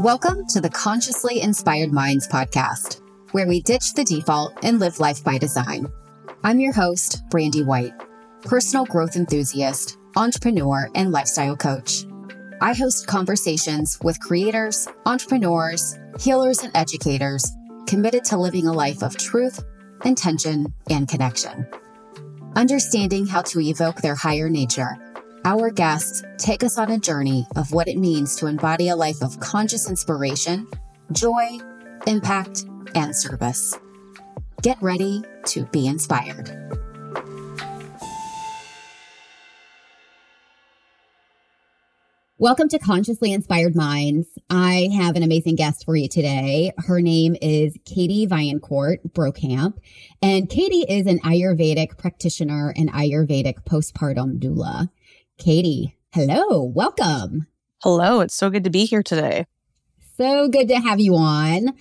Welcome to the Consciously Inspired Minds podcast, where we ditch the default and live life by design. I'm your host, Brandy White, personal growth enthusiast, entrepreneur, and lifestyle coach. I host conversations with creators, entrepreneurs, healers, and educators committed to living a life of truth, intention, and connection. Understanding how to evoke their higher nature our guests take us on a journey of what it means to embody a life of conscious inspiration, joy, impact, and service. Get ready to be inspired. Welcome to Consciously Inspired Minds. I have an amazing guest for you today. Her name is Katie Viancourt Brokamp, and Katie is an Ayurvedic practitioner and Ayurvedic postpartum doula. Katie, hello, welcome. Hello, it's so good to be here today. So good to have you on.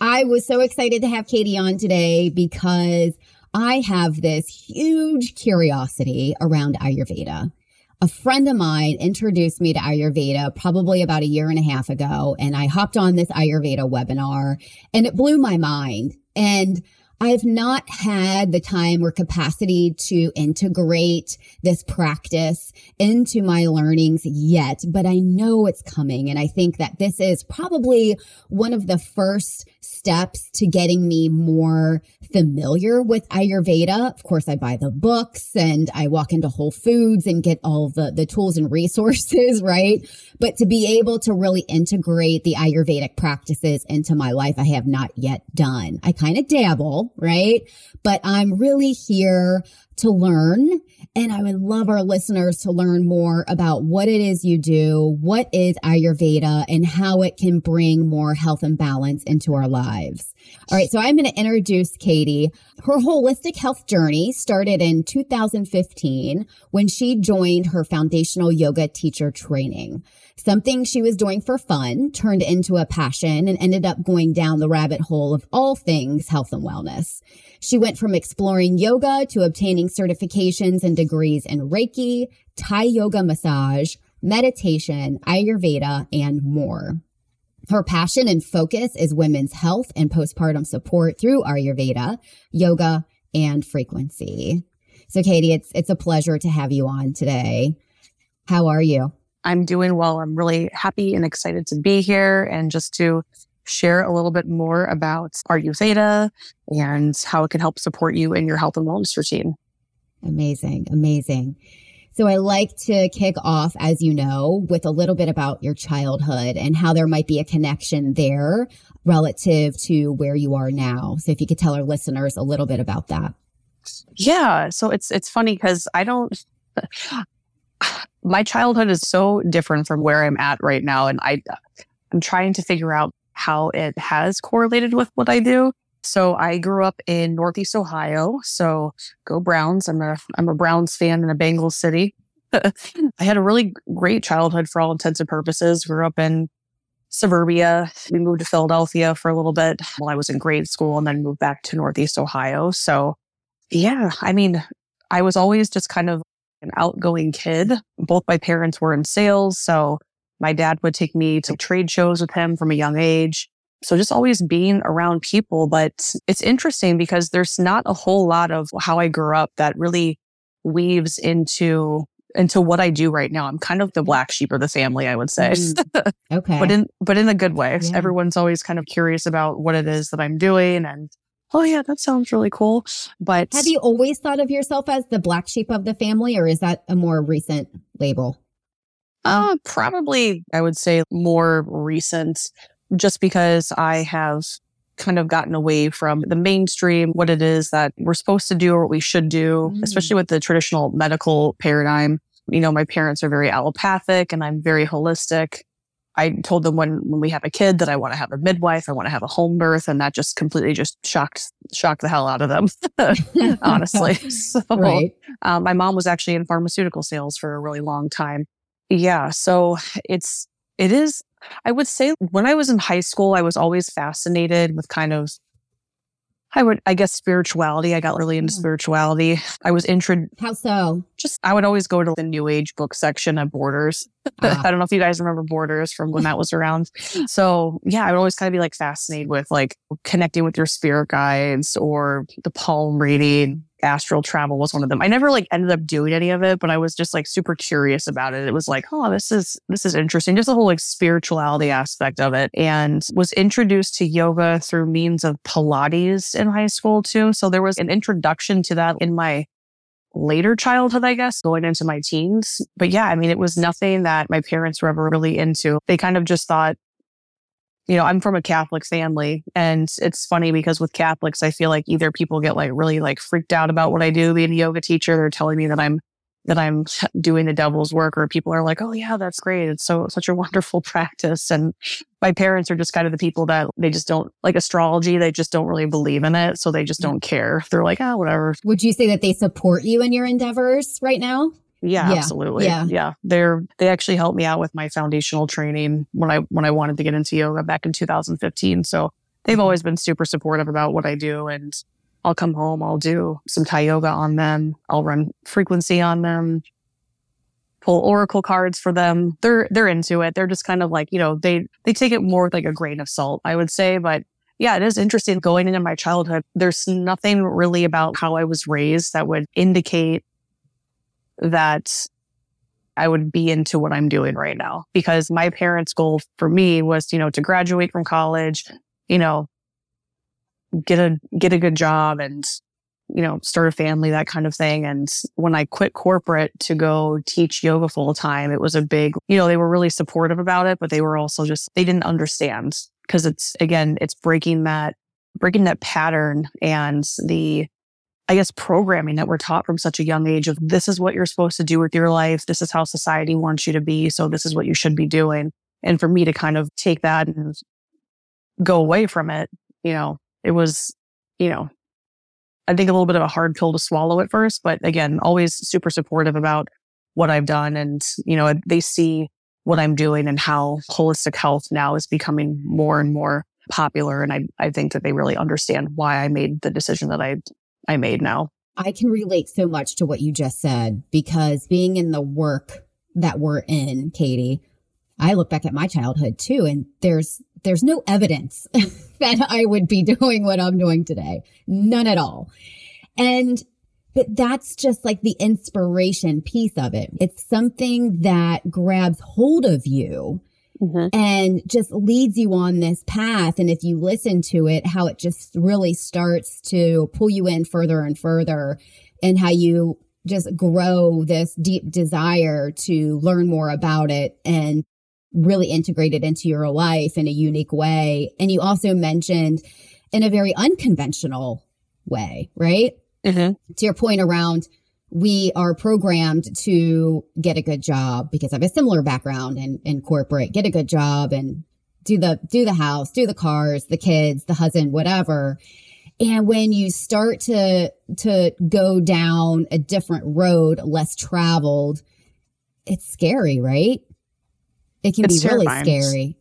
I was so excited to have Katie on today because I have this huge curiosity around Ayurveda. A friend of mine introduced me to Ayurveda probably about a year and a half ago, and I hopped on this Ayurveda webinar and it blew my mind. And I've not had the time or capacity to integrate this practice into my learnings yet, but I know it's coming. And I think that this is probably one of the first steps to getting me more familiar with Ayurveda. Of course, I buy the books and I walk into Whole Foods and get all the, the tools and resources, right? But to be able to really integrate the Ayurvedic practices into my life, I have not yet done. I kind of dabble, right? But I'm really here to learn. And I would love our listeners to learn more about what it is you do, what is Ayurveda, and how it can bring more health and balance into our lives. All right. So I'm going to introduce Katie. Her holistic health journey started in 2015 when she joined her foundational yoga teacher training. Something she was doing for fun turned into a passion and ended up going down the rabbit hole of all things health and wellness. She went from exploring yoga to obtaining certifications and degrees in Reiki, Thai yoga massage, meditation, Ayurveda, and more. Her passion and focus is women's health and postpartum support through Ayurveda, yoga, and frequency. So Katie, it's it's a pleasure to have you on today. How are you? I'm doing well. I'm really happy and excited to be here and just to share a little bit more about Ayurveda and how it can help support you in your health and wellness routine. Amazing. Amazing. So I like to kick off, as you know, with a little bit about your childhood and how there might be a connection there relative to where you are now. So if you could tell our listeners a little bit about that. Yeah. So it's, it's funny because I don't, my childhood is so different from where I'm at right now. And I, I'm trying to figure out how it has correlated with what I do. So I grew up in Northeast Ohio. So go Browns. I'm a, I'm a Browns fan in a Bengals city. I had a really great childhood for all intents and purposes. Grew up in suburbia. We moved to Philadelphia for a little bit while I was in grade school and then moved back to Northeast Ohio. So yeah, I mean, I was always just kind of an outgoing kid. Both my parents were in sales. So my dad would take me to trade shows with him from a young age. So just always being around people. But it's interesting because there's not a whole lot of how I grew up that really weaves into into what I do right now. I'm kind of the black sheep of the family, I would say. Mm. Okay. but in but in a good way. Yeah. Everyone's always kind of curious about what it is that I'm doing and oh yeah, that sounds really cool. But have you always thought of yourself as the black sheep of the family or is that a more recent label? Uh probably I would say more recent just because I have kind of gotten away from the mainstream, what it is that we're supposed to do or what we should do, mm. especially with the traditional medical paradigm. You know, my parents are very allopathic and I'm very holistic. I told them when, when we have a kid that I want to have a midwife, I want to have a home birth, and that just completely just shocked shocked the hell out of them, honestly. So, right. um, my mom was actually in pharmaceutical sales for a really long time. Yeah, so it's it is I would say when I was in high school, I was always fascinated with kind of I would, I guess, spirituality. I got really into Mm. spirituality. I was intro, How so? just, I would always go to the new age book section at Borders. Ah. I don't know if you guys remember Borders from when that was around. So yeah, I would always kind of be like fascinated with like connecting with your spirit guides or the palm reading. Astral travel was one of them. I never like ended up doing any of it, but I was just like super curious about it. It was like, oh, this is this is interesting. Just the whole like spirituality aspect of it. And was introduced to yoga through means of Pilates in high school too. So there was an introduction to that in my later childhood, I guess, going into my teens. But yeah, I mean, it was nothing that my parents were ever really into. They kind of just thought, you know, I'm from a Catholic family. And it's funny because with Catholics, I feel like either people get like really like freaked out about what I do being a yoga teacher. They're telling me that I'm that I'm doing the devil's work or people are like, Oh yeah, that's great. It's so such a wonderful practice. And my parents are just kind of the people that they just don't like astrology. They just don't really believe in it. So they just mm. don't care. They're like, oh, whatever. Would you say that they support you in your endeavors right now? Yeah, Yeah, absolutely. yeah. Yeah. They're they actually helped me out with my foundational training when I when I wanted to get into yoga back in 2015. So they've mm-hmm. always been super supportive about what I do and I'll come home, I'll do some Thai yoga on them, I'll run frequency on them, pull oracle cards for them. They're they're into it. They're just kind of like, you know, they they take it more with like a grain of salt, I would say, but yeah, it is interesting going into my childhood. There's nothing really about how I was raised that would indicate that I would be into what I'm doing right now because my parents' goal for me was, you know, to graduate from college, you know, get a get a good job and you know, start a family, that kind of thing. And when I quit corporate to go teach yoga full time, it was a big, you know, they were really supportive about it, but they were also just, they didn't understand because it's, again, it's breaking that, breaking that pattern and the, I guess, programming that we're taught from such a young age of this is what you're supposed to do with your life. This is how society wants you to be. So this is what you should be doing. And for me to kind of take that and go away from it, you know, it was, you know, I think a little bit of a hard pill to swallow at first, but again, always super supportive about what I've done. And, you know, they see what I'm doing and how holistic health now is becoming more and more popular. And I, I think that they really understand why I made the decision that I, I made now. I can relate so much to what you just said because being in the work that we're in, Katie, I look back at my childhood too, and there's there's no evidence that I would be doing what I'm doing today. None at all. And but that's just like the inspiration piece of it. It's something that grabs hold of you and just leads you on this path. And if you listen to it, how it just really starts to pull you in further and further, and how you just grow this deep desire to learn more about it and really integrate it into your life in a unique way. And you also mentioned in a very unconventional way, right? Mm-hmm. to your point around we are programmed to get a good job because I have a similar background in, in corporate, get a good job and do the, do the house, do the cars, the kids, the husband, whatever. And when you start to, to go down a different road, less traveled, it's scary, right? It can It's be really scary.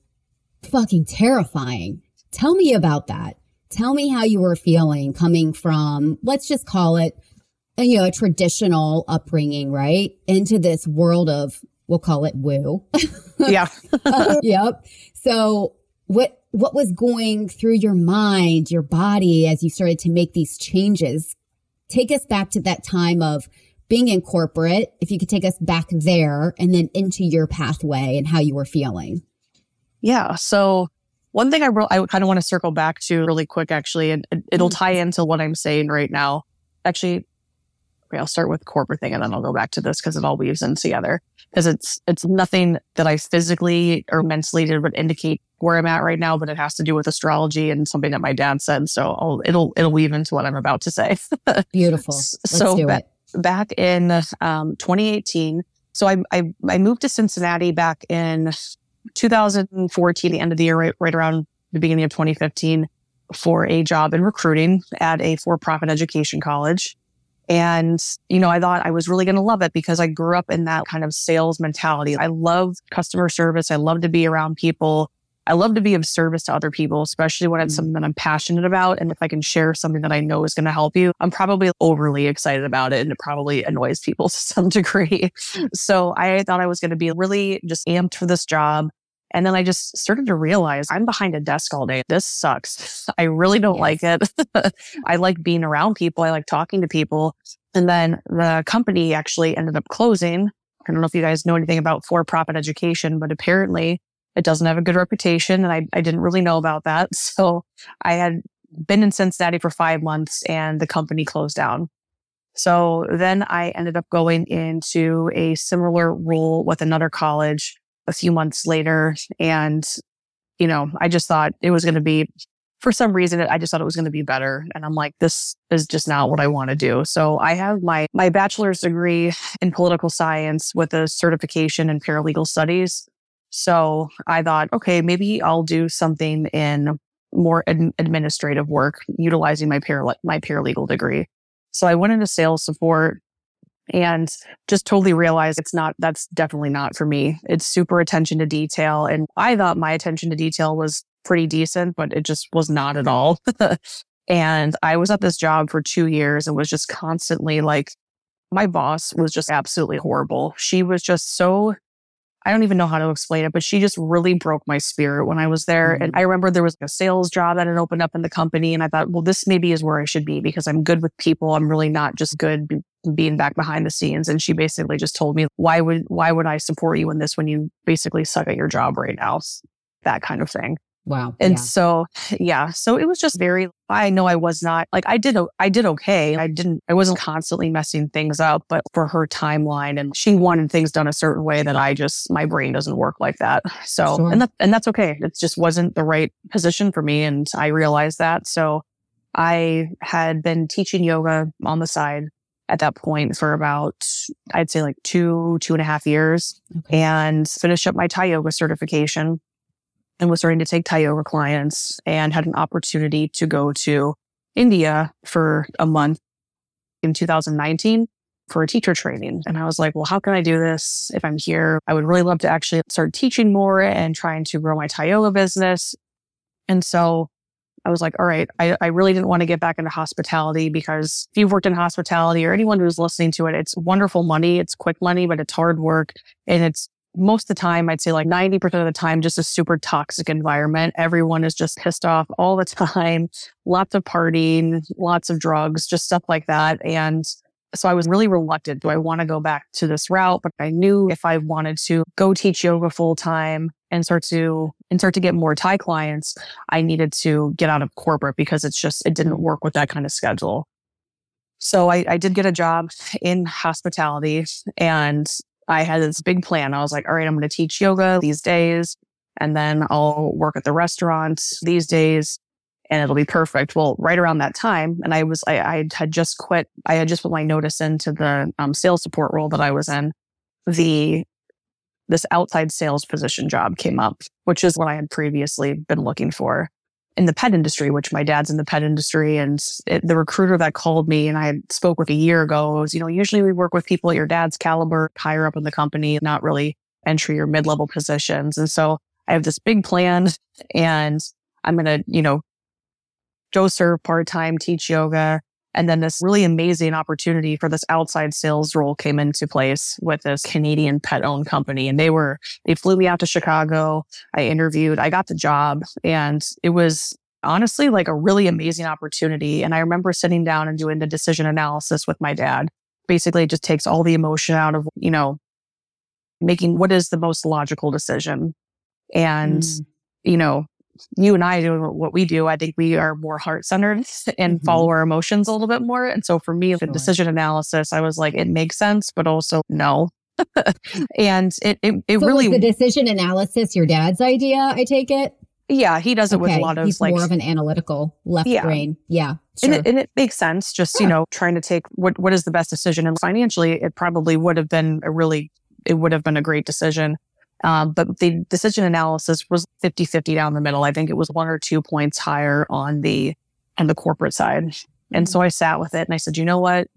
Fucking terrifying. Tell me about that. Tell me how you were feeling coming from, let's just call it, you know, a traditional upbringing, right? Into this world of, we'll call it woo. Yeah. yep. So what, what was going through your mind, your body as you started to make these changes? Take us back to that time of being in corporate. If you could take us back there and then into your pathway and how you were feeling. Yeah. So one thing I re- I kind of want to circle back to really quick, actually, and it- it'll Mhm. tie into what I'm saying right now. Actually, okay, I'll start with the corporate thing and then I'll go back to this because it all weaves in together. Because it's it's nothing that I physically or mentally did would indicate where I'm at right now, but it has to do with astrology and something that my dad said. So I'll, it'll it'll weave into what I'm about to say. Beautiful. Let's so ba- back in um, 2018. So I, I I moved to Cincinnati back in 2014, the end of the year, right, right around the beginning of 2015, for a job in recruiting at a for-profit education college. And, you know, I thought I was really going to love it because I grew up in that kind of sales mentality. I love customer service. I love to be around people. I love to be of service to other people, especially when it's Mm. something that I'm passionate about. And if I can share something that I know is going to help you, I'm probably overly excited about it and it probably annoys people to some degree. So I thought I was going to be really just amped for this job. And then I just started to realize I'm behind a desk all day. This sucks. I really don't Yes. like it. I like being around people. I like talking to people. And then the company actually ended up closing. I don't know if you guys know anything about for profit education, but apparently it doesn't have a good reputation. And I, I didn't really know about that. So I had been in Cincinnati for five months and the company closed down. So then I ended up going into a similar role with another college a few months later. And, you know, I just thought it was going to be, for some reason, I just thought it was going to be better. And I'm like, this is just not what I want to do. So I have my, my bachelor's degree in political science with a certification in paralegal studies. So I thought, okay, maybe I'll do something in more ad- administrative work utilizing my para- my paralegal degree. So I went into sales support and just totally realized it's not, that's definitely not for me. It's super attention to detail. And I thought my attention to detail was pretty decent, but it just was not at all. and I was at this job for two years and was just constantly like, my boss was just absolutely horrible. She was just so I don't even know how to explain it, but she just really broke my spirit when I was there. And mm-hmm. I remember there was a sales job that had opened up in the company. And I thought, well, this maybe is where I should be because I'm good with people. I'm really not just good be- being back behind the scenes. And she basically just told me, why would, why would I support you in this when you basically suck at your job right now? That kind of thing. Wow. And yeah. so, yeah, so it was just very, I know I was not like, I did, I did okay. I didn't, I wasn't constantly messing things up, but for her timeline and she wanted things done a certain way that I just, my brain doesn't work like that. So, Sure. and that, and that's okay. It just wasn't the right position for me. And I realized that. So I had been teaching yoga on the side at that point for about, I'd say like two, two and a half years Okay. and finished up my Thai yoga certification and was starting to take Thai yoga clients and had an opportunity to go to India for a month in 2019 for a teacher training. And I was like, well, how can I do this if I'm here? I would really love to actually start teaching more and trying to grow my Thai business. And so I was like, all right, I, I really didn't want to get back into hospitality because if you've worked in hospitality or anyone who's listening to it, it's wonderful money. It's quick money, but it's hard work. And it's most of the time, I'd say like 90% of the time, just a super toxic environment. Everyone is just pissed off all the time, lots of partying, lots of drugs, just stuff like that. And so I was really reluctant. Do I want to go back to this route? But I knew if I wanted to go teach yoga full time and start to and start to get more Thai clients, I needed to get out of corporate because it's just it didn't work with that kind of schedule. So I, I did get a job in hospitality and I had this big plan. I was like, all right, I'm going to teach yoga these days and then I'll work at the restaurant these days and it'll be perfect. Well, right around that time, and I was, I, I had just quit. I had just put my notice into the um, sales support role that I was in. The, this outside sales position job came up, which is what I had previously been looking for in the pet industry, which my dad's in the pet industry. And it, the recruiter that called me and I spoke with a year ago was, you know, usually we work with people at your dad's caliber, higher up in the company, not really entry or mid level positions. And so I have this big plan and I'm going to, you know, go serve part time, teach yoga. And then this really amazing opportunity for this outside sales role came into place with this Canadian pet owned company. And they were, they flew me out to Chicago. I interviewed, I got the job and it was honestly like a really amazing opportunity. And I remember sitting down and doing the decision analysis with my dad. Basically, it just takes all the emotion out of, you know, making what is the most logical decision. And, Mm. you know, you and I doing what we do, I think we are more heart centered and Mhm. follow our emotions a little bit more. And so for me, the decision analysis, I was like, it makes sense, but also no. and it, it, it so really, was the decision analysis your dad's idea? I take it. yeah, he does it with a lot of He's like, more of an analytical left Yeah. brain. Yeah, and, it, and it makes sense just, you know, trying to take what, what is the best decision. And financially, it probably would have been a really, it would have been a great decision. Um, but the decision analysis was 50 50 down the middle. I think it was one or two points higher on the, on the corporate side. And so I sat with it and I said, you know what?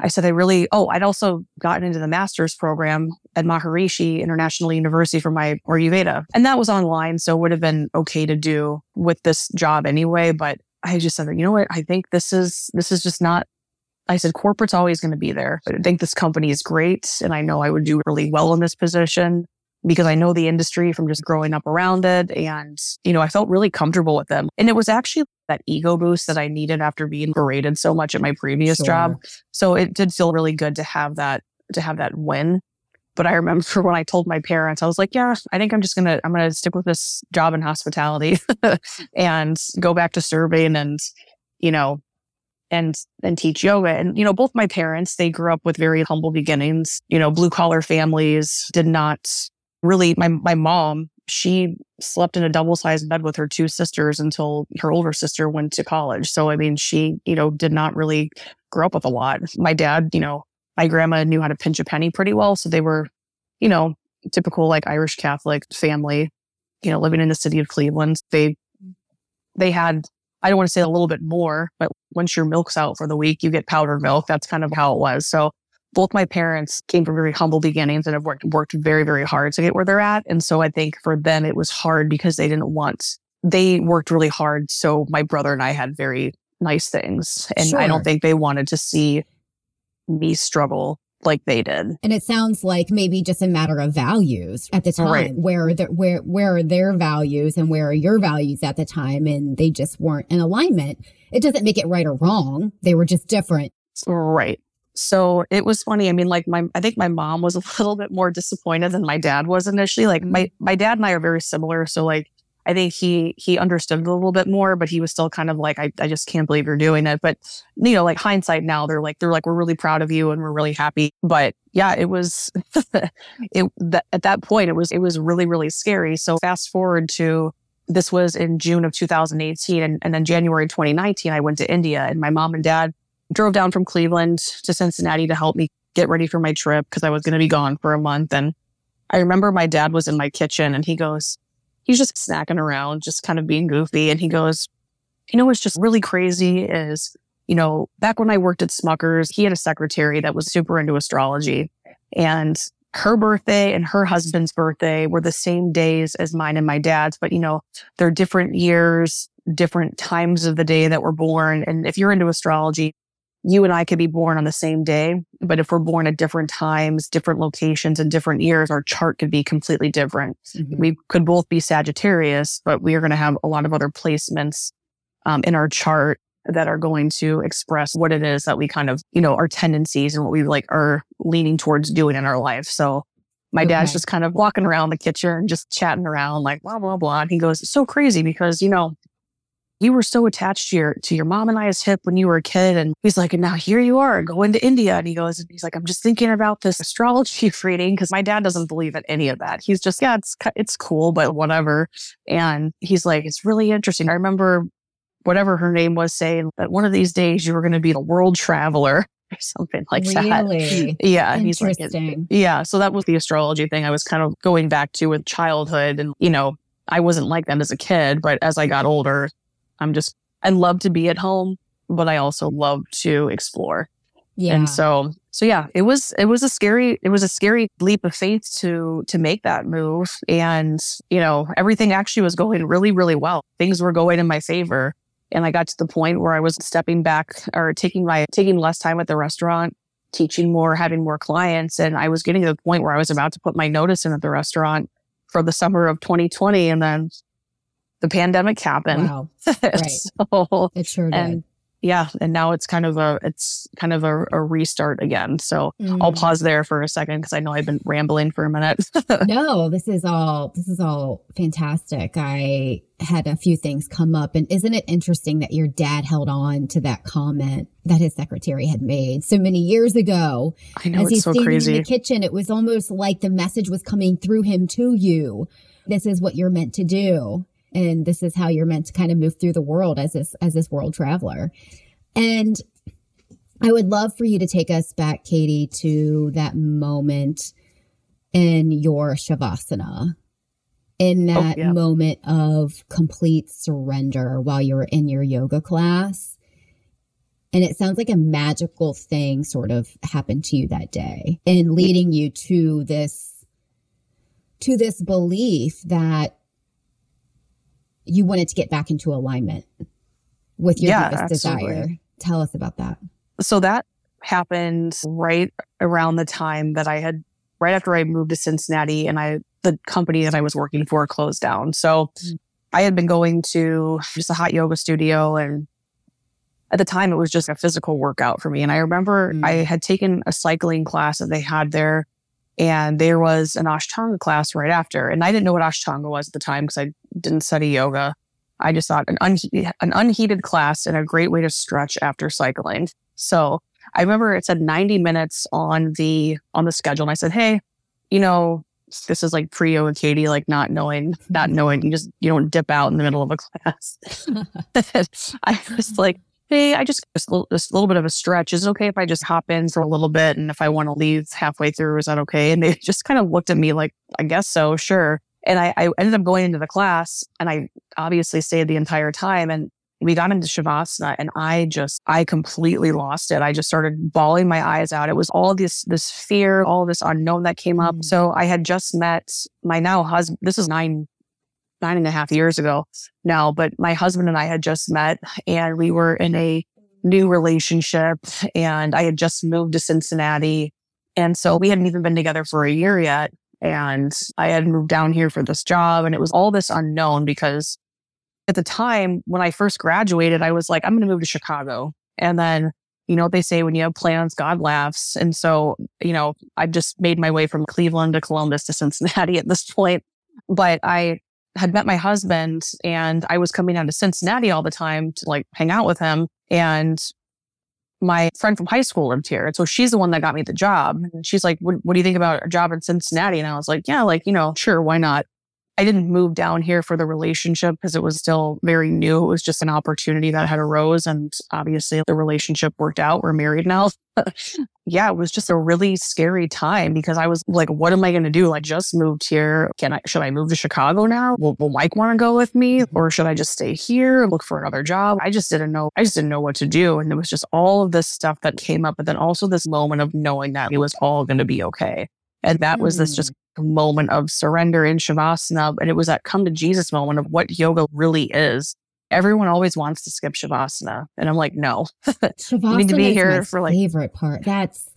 I said, I really, oh, I'd also gotten into the master's program at Maharishi International University for my Ayurveda. And that was online. So it would have been okay to do with this job anyway. But I just said, you know what? I think this is, this is just not, I said, corporate's always going to be there. I think this company is great. And I know I would do really well in this position because I know the industry from just growing up around it. And, you know, I felt really comfortable with them. And it was actually that ego boost that I needed after being berated so much at my previous sure. job. So it did feel really good to have that, to have that win. But I remember when I told my parents, I was like, yeah, I think I'm just going to, I'm going to stick with this job in hospitality and go back to serving and, you know, and and teach yoga and you know both my parents they grew up with very humble beginnings you know blue collar families did not really my my mom she slept in a double sized bed with her two sisters until her older sister went to college. So I mean, she you know did not really grow up with a lot. My dad, you know, my grandma knew how to pinch a penny pretty well, so they were, you know, typical like Irish Catholic family, you know, living in the city of Cleveland. They they had I don't want to say a little bit more, but once your milk's out for the week, you get powdered milk. That's kind of how it was. So both my parents came from very humble beginnings and have worked worked very very hard to get where they're at and so i think for them it was hard because they didn't want they worked really hard so my brother and i had very nice things and sure. i don't think they wanted to see me struggle like they did. And it sounds like maybe just a matter of values at the time. Right. Where the, where where are their values and where are your values at the time and they just weren't in alignment. It doesn't make it right or wrong. They were just different. Right. So it was funny. I mean, like my, I think my mom was a little bit more disappointed than my dad was initially. Like my, mm-hmm. my dad and I are very similar. So like, I think he, he understood a little bit more, but he was still kind of like, I, I just can't believe you're doing it. But, you know, like hindsight now, they're like, they're like, we're really proud of you and we're really happy. But yeah, it was, it, that, at that point, it was, it was really, really scary. So fast forward to, this was in June of 2018 and, and then January 2019, I went to India and my mom and dad drove down from Cleveland to Cincinnati to help me get ready for my trip because I was going to be gone for a month. And I remember my dad was in my kitchen and he goes, he's just snacking around, just kind of being goofy. And he goes, you know, what's just really crazy is, you know, back when I worked at Smucker's, he had a secretary that was super into astrology and her birthday and her husband's birthday were the same days as mine and my dad's, but you know, they're different years, different times of the day that we're born. And if you're into astrology, you and I could be born on the same day, but if we're born at different times, different locations and different years, our chart could be completely different. Mm-hmm. We could both be Sagittarius, but we are going to have a lot of other placements um, in our chart that are going to express what it is that we kind of, you know, our tendencies and what we like are leaning towards doing in our life. So my okay. dad's just kind of walking around the kitchen and just chatting around like blah, blah, blah. And he goes, it's so crazy because, you know, you were so attached to your to your mom and I I's hip when you were a kid. And he's like, and now here you are going to India. And he goes, and he's like, I'm just thinking about this astrology reading because my dad doesn't believe in any of that. He's just, yeah, it's it's cool, but whatever. And he's like, it's really interesting. I remember whatever her name was saying that one of these days you were going to be a world traveler or something like really? that. Yeah. He's like, yeah. So that was the astrology thing I was kind of going back to with childhood. And, you know, I wasn't like that as a kid, but as I got older, I'm just, I love to be at home, but I also love to explore. Yeah. And so, so yeah, it was, it was a scary, it was a scary leap of faith to, to make that move. And, you know, everything actually was going really, really well. Things were going in my favor. And I got to the point where I was stepping back or taking my, taking less time at the restaurant, teaching more, having more clients. And I was getting to the point where I was about to put my notice in at the restaurant for the summer of 2020. And then the pandemic happened. Wow. Right. so, it sure did. And yeah, and now it's kind of a it's kind of a, a restart again. So mm. I'll pause there for a second because I know I've been rambling for a minute. no, this is all this is all fantastic. I had a few things come up, and isn't it interesting that your dad held on to that comment that his secretary had made so many years ago? I know As it's so crazy. In the kitchen, it was almost like the message was coming through him to you. This is what you're meant to do and this is how you're meant to kind of move through the world as this as this world traveler. And i would love for you to take us back katie to that moment in your shavasana in oh, that oh, yeah. moment of complete surrender while you were in your yoga class. And it sounds like a magical thing sort of happened to you that day and leading you to this, to this belief that you wanted to get back into alignment with your Yeah, deepest absolutely. desire. Tell us about that. So that happened right around the time that I had, right after I moved to Cincinnati and I, the company that I was working for closed down. So Mm. I had been going to just a hot yoga studio and at the time it was just a physical workout for me. And I remember Mm. I had taken a cycling class that they had there and there was an Ashtanga class right after. And I didn't know what Ashtanga was at the time because I didn't study yoga. I just thought an, unhe- an unheated class and a great way to stretch after cycling. So I remember it said 90 minutes on the on the schedule. And I said, Hey, you know, this is like pre yoga Katie, like not knowing, not knowing, you just you don't dip out in the middle of a class. I was like, Hey, I just just a little, just a little bit of a stretch. Is it okay if I just hop in for a little bit? And if I want to leave halfway through, is that okay? And they just kind of looked at me like, I guess so, sure. And I, I ended up going into the class and I obviously stayed the entire time. And we got into Shavasana and I just, I completely lost it. I just started bawling my eyes out. It was all this, this fear, all this unknown that came up. Mm. So I had just met my now husband. This is nine, nine and a half years ago now, but my husband and I had just met and we were in a new relationship and I had just moved to Cincinnati. And so we hadn't even been together for a year yet. And I had moved down here for this job and it was all this unknown because at the time when I first graduated, I was like, I'm going to move to Chicago. And then, you know what they say when you have plans, God laughs. And so, you know, I just made my way from Cleveland to Columbus to Cincinnati at this point. But I had met my husband and I was coming down to Cincinnati all the time to like hang out with him. And my friend from high school lived here. And so she's the one that got me the job. And she's like, what, what do you think about a job in Cincinnati? And I was like, yeah, like, you know, sure, why not? I didn't move down here for the relationship because it was still very new. It was just an opportunity that had arose. And obviously the relationship worked out. We're married now. yeah, it was just a really scary time because I was like, what am I going to do? I just moved here. Can I, should I move to Chicago now? Will, will Mike want to go with me mm-hmm. or should I just stay here and look for another job? I just didn't know. I just didn't know what to do. And it was just all of this stuff that came up. But then also this moment of knowing that it was all going to be okay. And that was this just mm. moment of surrender in Shavasana. And it was that come to Jesus moment of what yoga really is. Everyone always wants to skip Shavasana. And I'm like, no. Shavasana need to be is here my for, like- favorite part. That's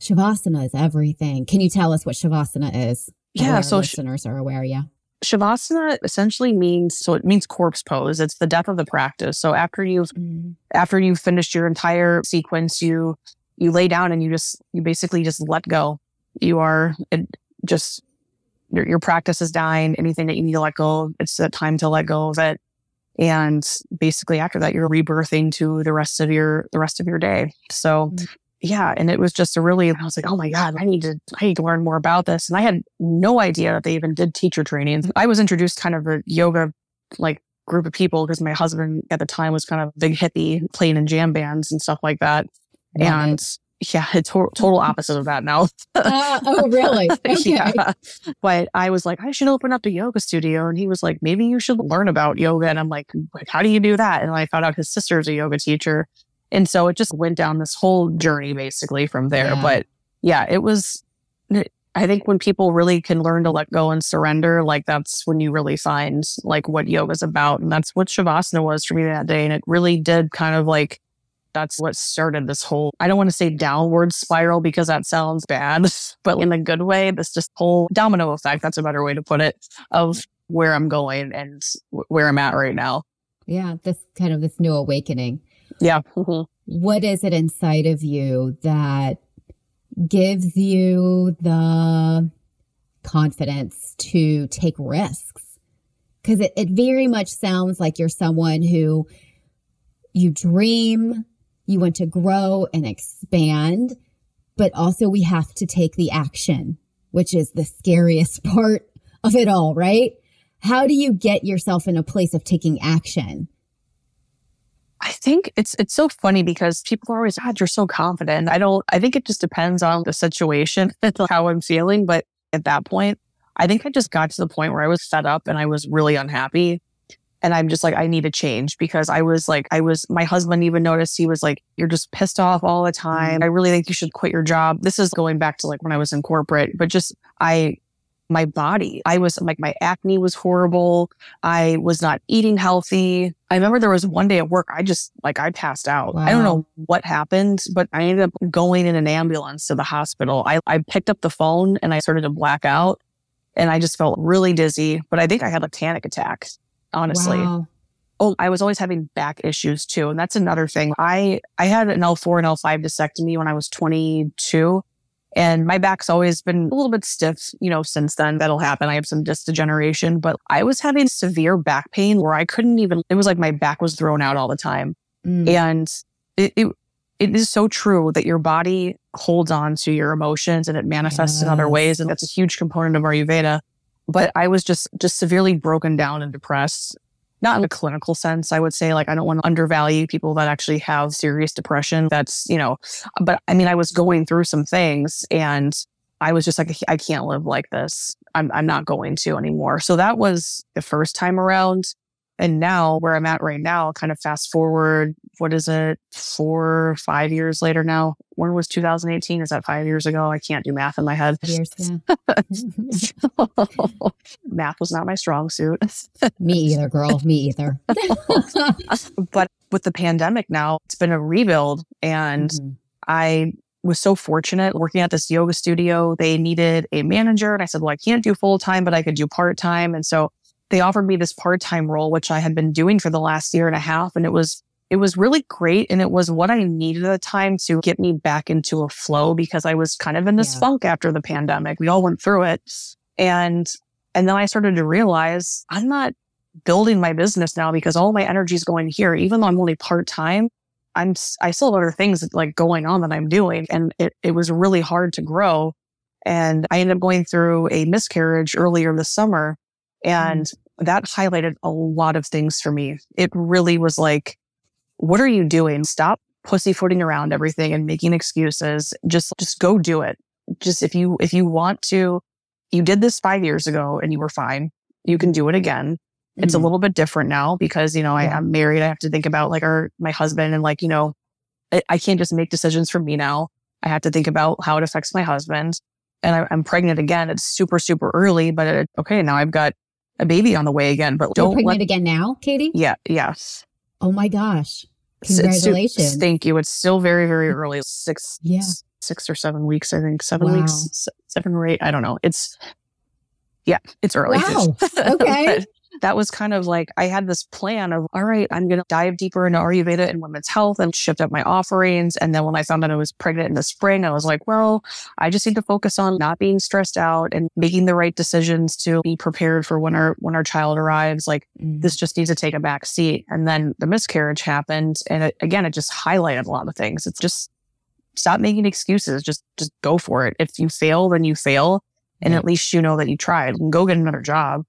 Shavasana is everything. Can you tell us what Shavasana is? Yeah. So sh- listeners are aware. Yeah. Shavasana essentially means, so it means corpse pose. It's the death of the practice. So after you've, mm. after you've finished your entire sequence, you, you lay down and you just, you basically just let go. You are it just, your, your practice is dying. Anything that you need to let go, it's the time to let go of it. And basically after that, you're rebirthing to the rest of your, the rest of your day. So Mm. yeah. And it was just a really, I was like, oh my God, I need to, I need to learn more about this. And I had no idea that they even did teacher training. I was introduced kind of a yoga like group of people because my husband at the time was kind of a big hippie playing in jam bands and stuff like that. And. Yeah, it's to- total opposite of that now. Uh, oh, really? Okay. yeah. But I was like, I should open up a yoga studio. And he was like, maybe you should learn about yoga. And I'm like, how do you do that? And I found out his sister is a yoga teacher. And so it just went down this whole journey basically from there. Yeah. But yeah, it was, I think when people really can learn to let go and surrender, like that's when you really find like what yoga's about. And that's what Shavasana was for me that day. And it really did kind of like, that's what started this whole, I don't want to say downward spiral because that sounds bad, but in a good way, this just whole domino effect. That's a better way to put it of where I'm going and where I'm at right now. Yeah. This kind of this new awakening. Yeah. Mhm. What is it inside of you that gives you the confidence to take risks? Because it, it very much sounds like you're someone who you dream, you want to grow and expand, but also we have to take the action, which is the scariest part of it all, right? How do you get yourself in a place of taking action? I think it's it's so funny because people are always, God, you're so confident. I don't I think it just depends on the situation and how I'm feeling. But at that point, I think I just got to the point where I was fed up and I was really unhappy. And I'm just like, I need a change because I was like, I was, my husband even noticed he was like, you're just pissed off all the time. Mm-hmm. I really think you should quit your job. This is going back to like when I was in corporate, but just I, my body, I was like, my acne was horrible. I was not eating healthy. I remember there was one day at work, I just like, I passed out. I don't know what happened, but I ended up going in an ambulance to the hospital. I, I picked up the phone and I started to black out and I just felt really dizzy, but I think I had a panic attack, honestly. Wow. Oh, I was always having back issues too. And that's another thing. I, I had an L4 and L5 discectomy when I was 22 and my back's always been a little bit stiff, you know, since then that'll happen. I have some disc degeneration, but I was having severe back pain where I couldn't even, it was like my back was thrown out all the time. Mm. And it, it, it is so true that your body holds on to your emotions and it manifests in other ways. And that's a huge component of Ayurveda. But I was just, just severely broken down and depressed. Not in a clinical sense, I would say. Like, I don't want to undervalue people that actually have serious depression. That's, you know, but I mean, I was going through some things and I was just like, I can't live like this. I'm, I'm not going to anymore. So that was the first time around. And now where I'm at right now, kind of fast forward, what is it? Four, five years later now. When was 2018? Is that five years ago? I can't do math in my head. Years, yeah. math was not my strong suit. Me either, girl. Me either. but with the pandemic now, it's been a rebuild and Mhm. I was so fortunate working at this yoga studio. They needed a manager. And I said, well, I can't do full time, but I could do part time. And so they offered me this part time role, which I had been doing for the last year and a half. And it was, it was really great. And it was what I needed at the time to get me back into a flow because I was kind of in this Yeah. funk after the pandemic. We all went through it. And, and then I started to realize I'm not building my business now because all my energy is going here, even though I'm only part time. I'm I still have other things like going on that I'm doing, and it it was really hard to grow. And I ended up going through a miscarriage earlier this summer, mm-hmm. and that highlighted a lot of things for me. It really was like, what are you doing? Stop pussyfooting around everything and making excuses. Just just go do it. Just if you if you want to, you did this five years ago and you were fine. You can do it again it's a Mhm. little bit different now because you know I, Yeah. I'm married. I have to think about like our my husband and like you know I, I can't just make decisions for me now. I have to think about how it affects my husband. And I, I'm pregnant again. It's super super early, but it, okay, now I've got a baby on the way again. But You're don't pregnant let again now, Katie? yeah yes. Oh my gosh. It's- it's Congratulations. thank you. It's still very very early. Six Yeah. six or seven weeks. I think seven Wow. weeks, seven or eight. I don't know. It's yeah, it's early. Wow. Okay. That was kind of like I had this plan of, all right, I'm going to dive deeper into Ayurveda and women's health and shift up my offerings. And then when I found out I was pregnant in the spring, I was like, well, I just need to focus on not being stressed out and making the right decisions to be prepared for when our when our child arrives. Like Mm. this just needs to take a back seat. And then the miscarriage happened, and it, again, it just highlighted a lot of things. It's just stop making excuses. Just just go for it. If you fail, then you fail, and at least you know that you tried. And go get another job.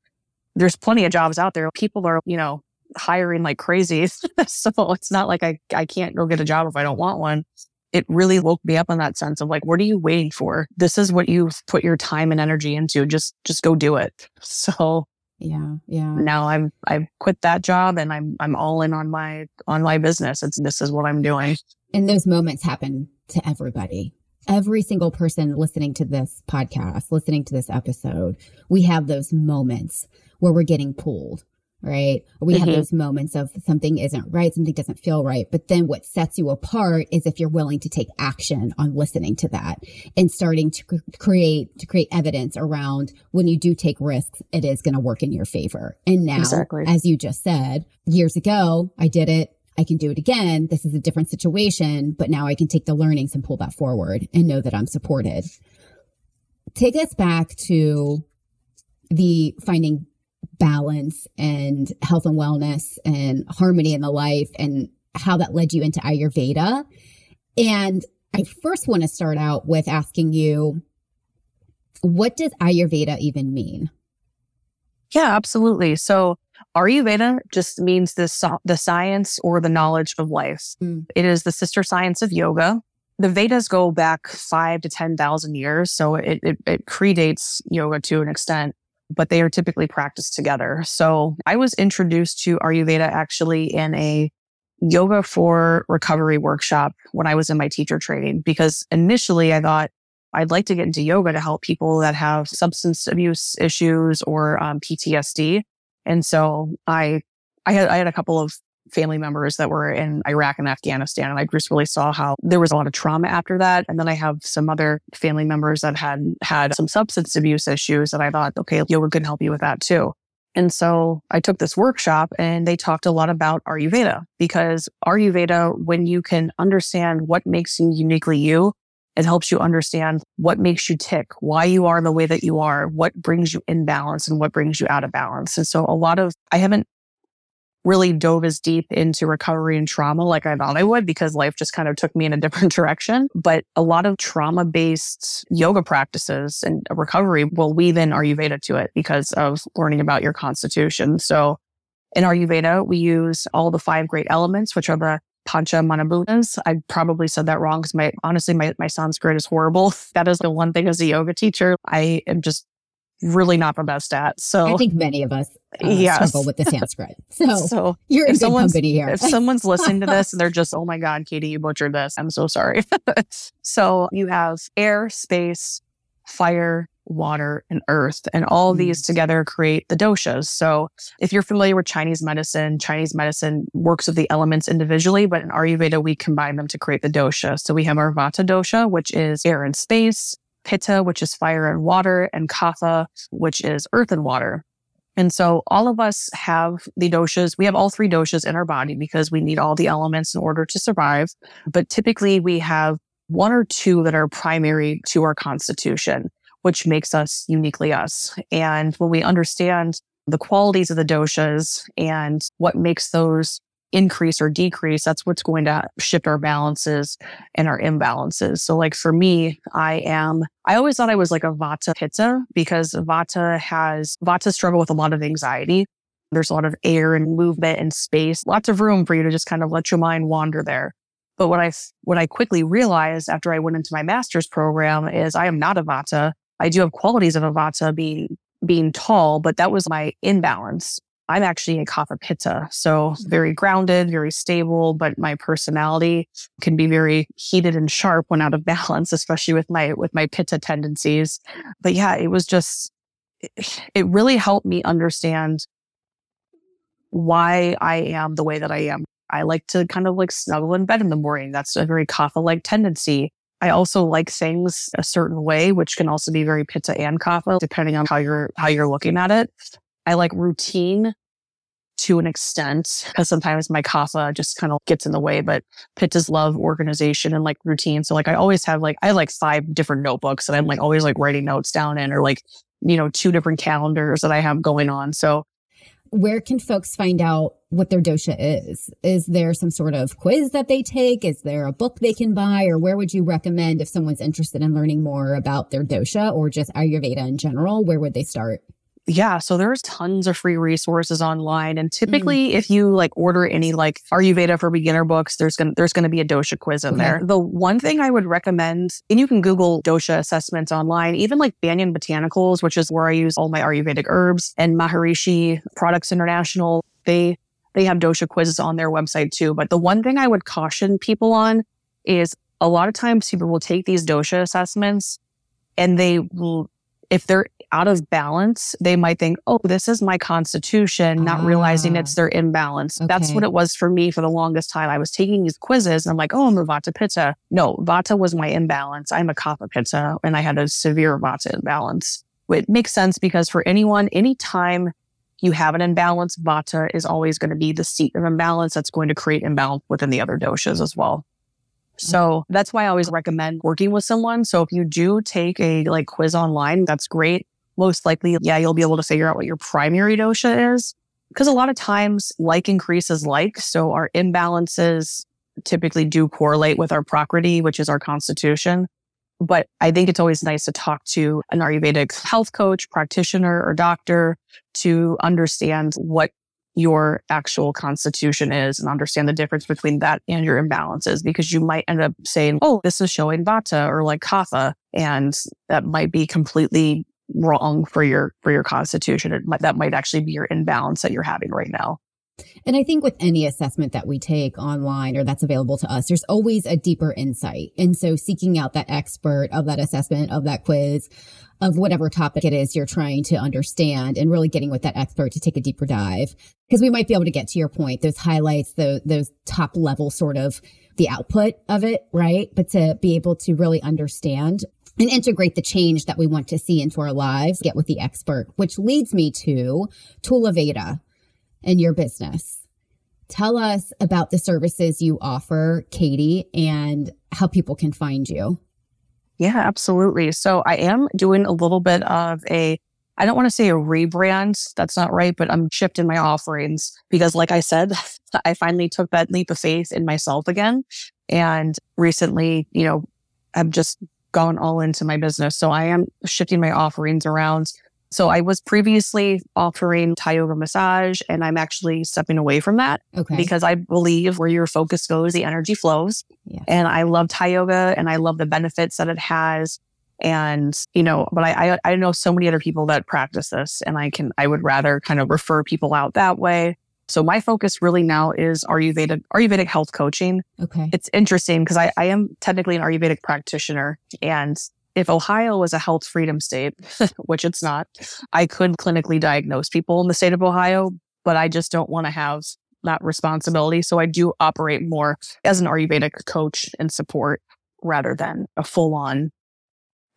There's plenty of jobs out there. People are, you know, hiring like crazy. so it's not like I I can't go get a job if I don't want one. It really woke me up on that sense of like, what are you waiting for? This is what you've put your time and energy into. Just just go do it. So Yeah. Yeah. now I'm I've quit that job and I'm I'm all in on my on my business. It's this is what I'm doing. And those moments happen to everybody. Every single person listening to this podcast, listening to this episode, we have those moments where we're getting pulled, right? Or we have Mhm. those moments of something isn't right, something doesn't feel right. But then what sets you apart is if you're willing to take action on listening to that and starting to create, to create evidence around when you do take risks, it is going to work in your favor. And now, Exactly. as you just said, years ago, I did it. I can do it again. This is a different situation, but now I can take the learnings and pull that forward and know that I'm supported. Take us back to the finding balance and health and wellness and harmony in the life and how that led you into Ayurveda. And I first want to start out with asking you, what does Ayurveda even mean? Yeah, absolutely. So Ayurveda just means the the science or the knowledge of life. Mm. It is the sister science of yoga. The Vedas go back five to ten thousand years, so it, it it predates yoga to an extent. but they are typically practiced together. So I was introduced to Ayurveda actually in a yoga for recovery workshop when I was in my teacher training, because initially I thought I'd like to get into yoga to help people that have substance abuse issues or um, PTSD. And so I, I had, I had a couple of family members that were in Iraq and Afghanistan. And I just really saw how there was a lot of trauma after that. And then I have some other family members that had had some substance abuse issues that I thought, okay, yoga can help you with that too. And so I took this workshop and they talked a lot about Ayurveda because Ayurveda, when you can understand what makes you uniquely you, it helps you understand what makes you tick, why you are the way that you are, what brings you in balance and what brings you out of balance. And so a lot of, I haven't really dove as deep into recovery and trauma like I thought I would because life just kind of took me in a different direction. But a lot of trauma based yoga practices and recovery will weave in Ayurveda to it because of learning about your constitution. So in Ayurveda, we use all the five great elements, which are the Pancha Mahabhutas. I probably said that wrong because my honestly my, my Sanskrit is horrible. That is the one thing as a yoga teacher I am just really not the best at. So I think many of us uh, yes. struggle with the Sanskrit. So, so you're in good company here. if someone's listening to this and they're just, oh my God, Katie, you butchered this. I'm so sorry. so you have air, space, fire, water, and earth. And all mm. these together create the doshas. So if you're familiar with Chinese medicine, Chinese medicine works with the elements individually, but in Ayurveda, we combine them to create the dosha. So we have our Vata dosha, which is air and space, Pitta, which is fire and water, and Kapha, which is earth and water. And so all of us have the doshas. We have all three doshas in our body because we need all the elements in order to survive. But typically we have one or two that are primary to our constitution, which makes us uniquely us. And when we understand the qualities of the doshas and what makes those increase or decrease, that's what's going to shift our balances and our imbalances. So like for me, I am, I always thought I was like a Vata Pitta because Vata has, Vata struggle with a lot of anxiety. There's a lot of air and movement and space, lots of room for you to just kind of let your mind wander there. But what I, what I quickly realized after I went into my master's program is I am not a Vata. I do have qualities of a Vata being, being tall, but that was my imbalance. I'm actually a Kapha Pitta. So very grounded, very stable, but my personality can be very heated and sharp when out of balance, especially with my, with my Pitta tendencies. But yeah, it was just, it really helped me understand why I am the way that I am. I like to kind of like snuggle in bed in the morning. That's a very Kapha like tendency. I also like things a certain way, which can also be very Pitta and Kapha, depending on how you're, how you're looking at it. I like routine to an extent because sometimes my kapha just kind of gets in the way, but pittas love organization and like routine. So like I always have like, I like five different notebooks and I'm like always like writing notes down in or like, you know, two different calendars that I have going on. So where can folks find out what their dosha is? Is there some sort of quiz that they take? Is there a book they can buy? Or where would you recommend if someone's interested in learning more about their dosha or just Ayurveda in general? Where would they start? Yeah, so there's tons of free resources online, and typically, mm. if you like order any like Ayurveda for beginner books, there's gonna there's gonna be a dosha quiz in okay. there. The one thing I would recommend, and you can Google dosha assessments online, even like Banyan Botanicals, which is where I use all my Ayurvedic herbs, and Maharishi Products International. They they have dosha quizzes on their website too. But the one thing I would caution people on is a lot of times people will take these dosha assessments and they will if they're out of balance, they might think, oh, this is my constitution, not ah, realizing it's their imbalance. Okay. That's what it was for me for the longest time. I was taking these quizzes and I'm like, oh, I'm a Vata Pitta. No, Vata was my imbalance. I'm a Kapha Pitta and I had a severe Vata imbalance. It makes sense because for anyone, anytime you have an imbalance, Vata is always going to be the seat of imbalance that's going to create imbalance within the other doshas as well. So that's why I always recommend working with someone. So if you do take a like quiz online, that's great most likely, yeah, you'll be able to figure out what your primary dosha is. Because a lot of times like increases like. So our imbalances typically do correlate with our prakriti, which is our constitution. But I think it's always nice to talk to an Ayurvedic health coach, practitioner, or doctor to understand what your actual constitution is and understand the difference between that and your imbalances because you might end up saying, Oh, this is showing vata or like kapha. And that might be completely wrong for your for your constitution. It might, that might actually be your imbalance that you're having right now. And I think with any assessment that we take online or that's available to us, there's always a deeper insight. And so seeking out that expert of that assessment, of that quiz, of whatever topic it is you're trying to understand and really getting with that expert to take a deeper dive. Because we might be able to get to your point, those highlights, those top level sort of the output of it, right? But to be able to really understand and integrate the change that we want to see into our lives, get with the expert, which leads me to Tula Veda and your business. Tell us about the services you offer, Katie, and how people can find you. Yeah, absolutely. So I am doing a little bit of a, I don't want to say a rebrand. That's not right, but I'm shifting my offerings because, like I said, I finally took that leap of faith in myself again. And recently, you know, I'm just gone all into my business. So I am shifting my offerings around so I was previously offering Thai yoga massage and I'm actually stepping away from that okay. because I believe where your focus goes, the energy flows. Yeah. And I love Thai yoga and I love the benefits that it has. And, you know, but I, I, I know so many other people that practice this and I can, I would rather kind of refer people out that way. So my focus really now is Ayurvedic, Ayurvedic health coaching. Okay. It's interesting because I, I am technically an Ayurvedic practitioner and if Ohio was a health freedom state, which it's not, I could clinically diagnose people in the state of Ohio, but I just don't want to have that responsibility. So I do operate more as an Ayurvedic coach and support rather than a full on.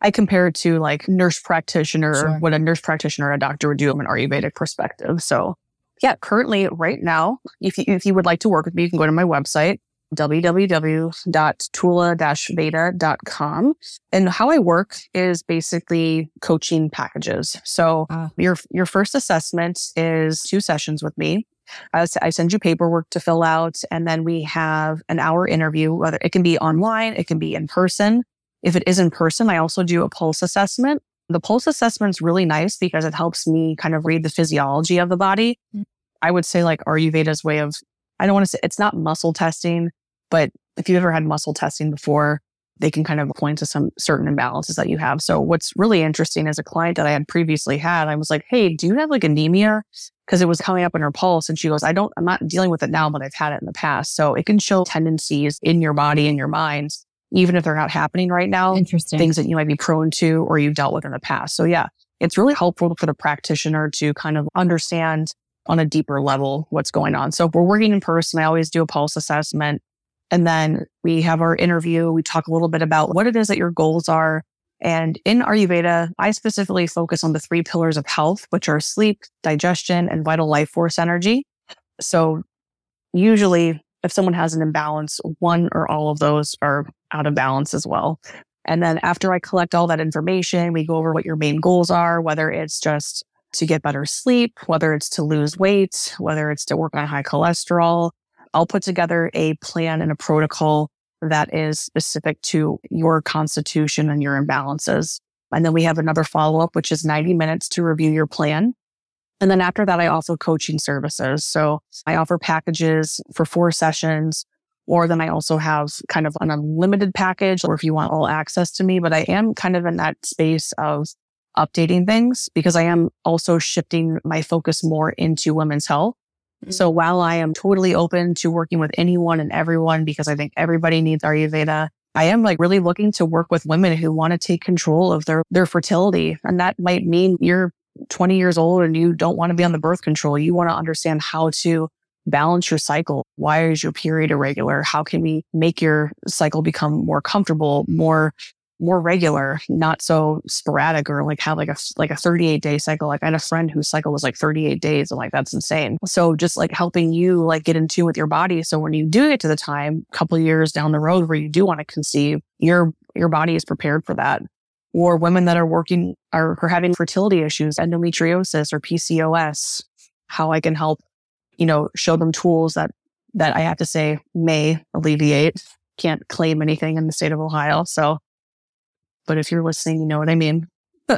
I compare it to like nurse practitioner, sure. what a nurse practitioner or a doctor would do from an Ayurvedic perspective. So yeah, currently right now, if you, if you would like to work with me, you can go to my website, www.tula-veda.com. And how I work is basically coaching packages. So uh. your, your first assessment is two sessions with me. I, I send you paperwork to fill out and then we have an hour interview, whether it can be online, it can be in person. If it is in person, I also do a pulse assessment. The pulse assessment is really nice because it helps me kind of read the physiology of the body. Mm-hmm. I would say like Ayurveda's way of I don't want to say it's not muscle testing, but if you've ever had muscle testing before, they can kind of point to some certain imbalances that you have. So what's really interesting as a client that I had previously had, I was like, Hey, do you have like anemia? Cause it was coming up in her pulse. And she goes, I don't, I'm not dealing with it now, but I've had it in the past. So it can show tendencies in your body and your mind, even if they're not happening right now. Interesting. Things that you might be prone to or you've dealt with in the past. So yeah, it's really helpful for the practitioner to kind of understand on a deeper level what's going on. So if we're working in person, I always do a pulse assessment. And then we have our interview. We talk a little bit about what it is that your goals are. And in Ayurveda, I specifically focus on the three pillars of health, which are sleep, digestion, and vital life force energy. So usually if someone has an imbalance, one or all of those are out of balance as well. And then after I collect all that information, we go over what your main goals are, whether it's just to get better sleep, whether it's to lose weight, whether it's to work on high cholesterol, I'll put together a plan and a protocol that is specific to your constitution and your imbalances. And then we have another follow up, which is 90 minutes to review your plan. And then after that, I offer coaching services. So I offer packages for four sessions, or then I also have kind of an unlimited package, or if you want all access to me, but I am kind of in that space of updating things because I am also shifting my focus more into women's health. So mm-hmm. while I am totally open to working with anyone and everyone because I think everybody needs Ayurveda, I am like really looking to work with women who want to take control of their, their fertility. And that might mean you're 20 years old and you don't want to be on the birth control. You want to understand how to balance your cycle. Why is your period irregular? How can we make your cycle become more comfortable, more more regular, not so sporadic or like have like a like a 38 day cycle. Like I had a friend whose cycle was like 38 days. I'm like, that's insane. So just like helping you like get in tune with your body. So when you do get to the time, a couple years down the road where you do want to conceive, your your body is prepared for that. Or women that are working are, are having fertility issues, endometriosis or PCOS, how I can help, you know, show them tools that that I have to say may alleviate. Can't claim anything in the state of Ohio. So but if you're listening, you know what I mean.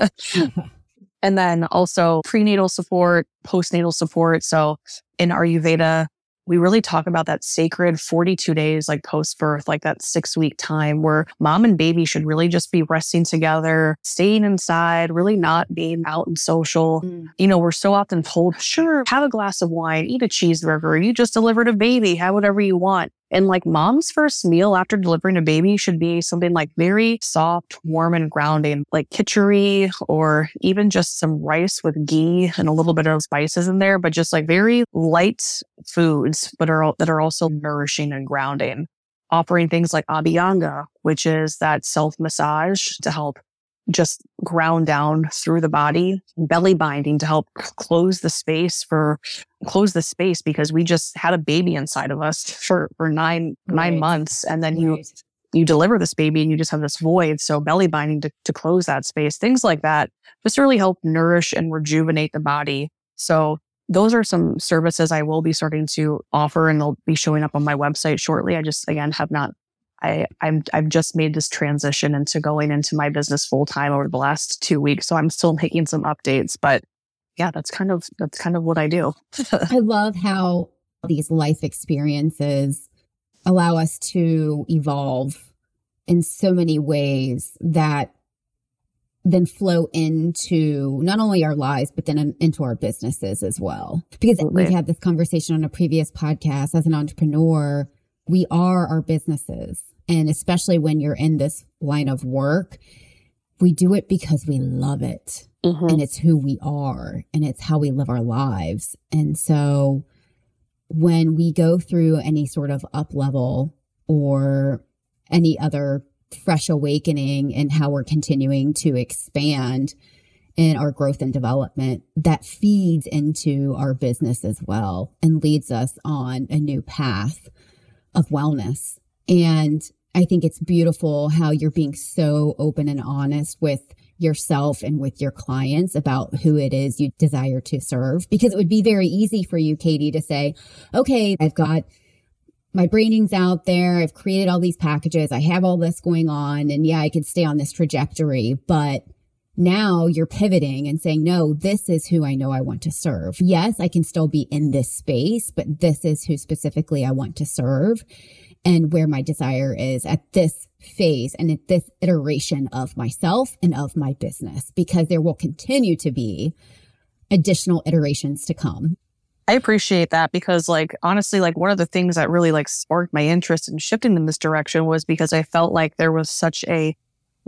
and then also prenatal support, postnatal support. So in Ayurveda, we really talk about that sacred 42 days, like post birth, like that six week time where mom and baby should really just be resting together, staying inside, really not being out and social. Mm. You know, we're so often told, sure, have a glass of wine, eat a cheeseburger. You just delivered a baby, have whatever you want. And like mom's first meal after delivering a baby should be something like very soft, warm and grounding, like kitchery or even just some rice with ghee and a little bit of spices in there, but just like very light foods, but are, that are also nourishing and grounding. Offering things like abhyanga, which is that self massage to help just ground down through the body, belly binding to help close the space for close the space because we just had a baby inside of us for for nine right. nine months, and then right. you you deliver this baby and you just have this void. So belly binding to, to close that space, things like that, just really help nourish and rejuvenate the body. So those are some services I will be starting to offer and they'll be showing up on my website shortly. I just again have not I, I'm, I've just made this transition into going into my business full time over the last two weeks. So I'm still making some updates, but yeah, that's kind of, that's kind of what I do. I love how these life experiences allow us to evolve in so many ways that then flow into not only our lives, but then into our businesses as well. Because Absolutely. we've had this conversation on a previous podcast as an entrepreneur we are our businesses. And especially when you're in this line of work, we do it because we love it mm-hmm. and it's who we are and it's how we live our lives. And so when we go through any sort of up level or any other fresh awakening and how we're continuing to expand in our growth and development, that feeds into our business as well and leads us on a new path of wellness. And I think it's beautiful how you're being so open and honest with yourself and with your clients about who it is you desire to serve. Because it would be very easy for you, Katie, to say, okay, I've got my branding's out there. I've created all these packages. I have all this going on. And yeah, I could stay on this trajectory, but now you're pivoting and saying, no, this is who I know I want to serve. Yes, I can still be in this space, but this is who specifically I want to serve and where my desire is at this phase and at this iteration of myself and of my business, because there will continue to be additional iterations to come. I appreciate that because like honestly like one of the things that really like sparked my interest in shifting in this direction was because I felt like there was such a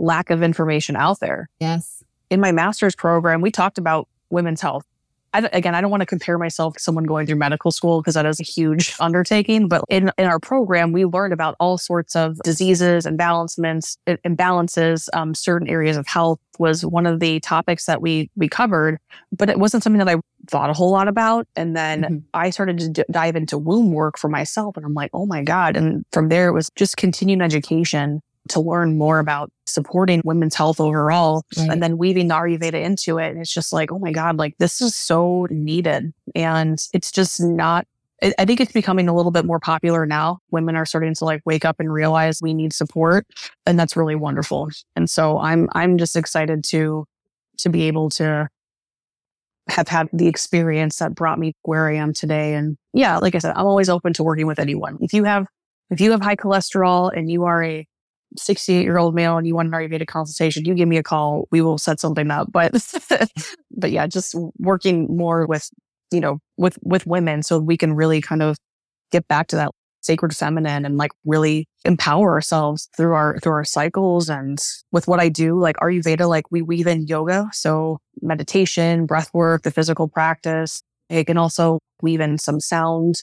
lack of information out there. Yes. In my master's program, we talked about women's health. I, again, I don't want to compare myself to someone going through medical school because that is a huge undertaking. But in, in our program, we learned about all sorts of diseases, imbalancements, imbalances. Um, certain areas of health was one of the topics that we we covered, but it wasn't something that I thought a whole lot about. And then mm-hmm. I started to d- dive into womb work for myself, and I'm like, oh my god! And from there, it was just continuing education to learn more about supporting women's health overall right. and then weaving the Ayurveda into it. And it's just like, oh my God, like this is so needed. And it's just not, I think it's becoming a little bit more popular now. Women are starting to like wake up and realize we need support. And that's really wonderful. And so I'm, I'm just excited to, to be able to have had the experience that brought me where I am today. And yeah, like I said, I'm always open to working with anyone. If you have, if you have high cholesterol and you are a 68 year old male and you want an Ayurveda consultation, you give me a call. We will set something up. But, but yeah, just working more with, you know, with, with women so we can really kind of get back to that sacred feminine and like really empower ourselves through our, through our cycles. And with what I do, like Ayurveda, like we weave in yoga. So meditation, breath work, the physical practice. I can also weave in some sound.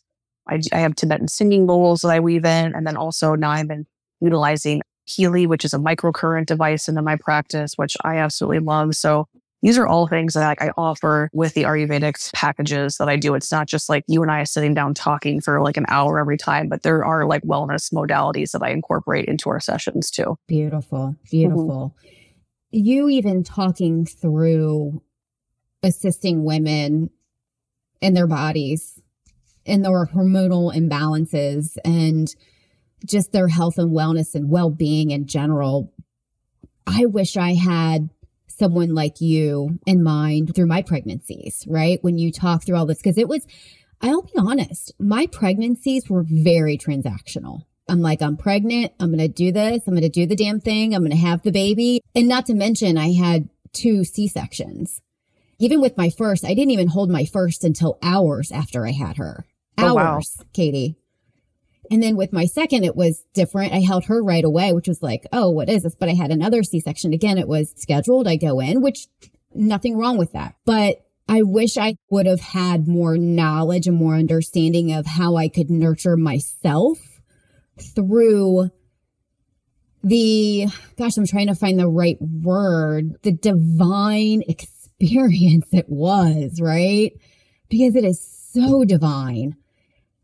I, I have Tibetan singing bowls that I weave in. And then also now I've been utilizing Healy, which is a microcurrent device into my practice, which I absolutely love. So these are all things that like, I offer with the Ayurvedic packages that I do. It's not just like you and I sitting down talking for like an hour every time, but there are like wellness modalities that I incorporate into our sessions too. Beautiful. Beautiful. Mm-hmm. You even talking through assisting women in their bodies in their hormonal imbalances and just their health and wellness and well being in general. I wish I had someone like you in mind through my pregnancies, right? When you talk through all this, because it was, I'll be honest, my pregnancies were very transactional. I'm like, I'm pregnant. I'm going to do this. I'm going to do the damn thing. I'm going to have the baby. And not to mention, I had two C sections. Even with my first, I didn't even hold my first until hours after I had her. Hours, oh, wow. Katie. And then with my second, it was different. I held her right away, which was like, oh, what is this? But I had another C section. Again, it was scheduled. I go in, which nothing wrong with that. But I wish I would have had more knowledge and more understanding of how I could nurture myself through the, gosh, I'm trying to find the right word, the divine experience it was, right? Because it is so divine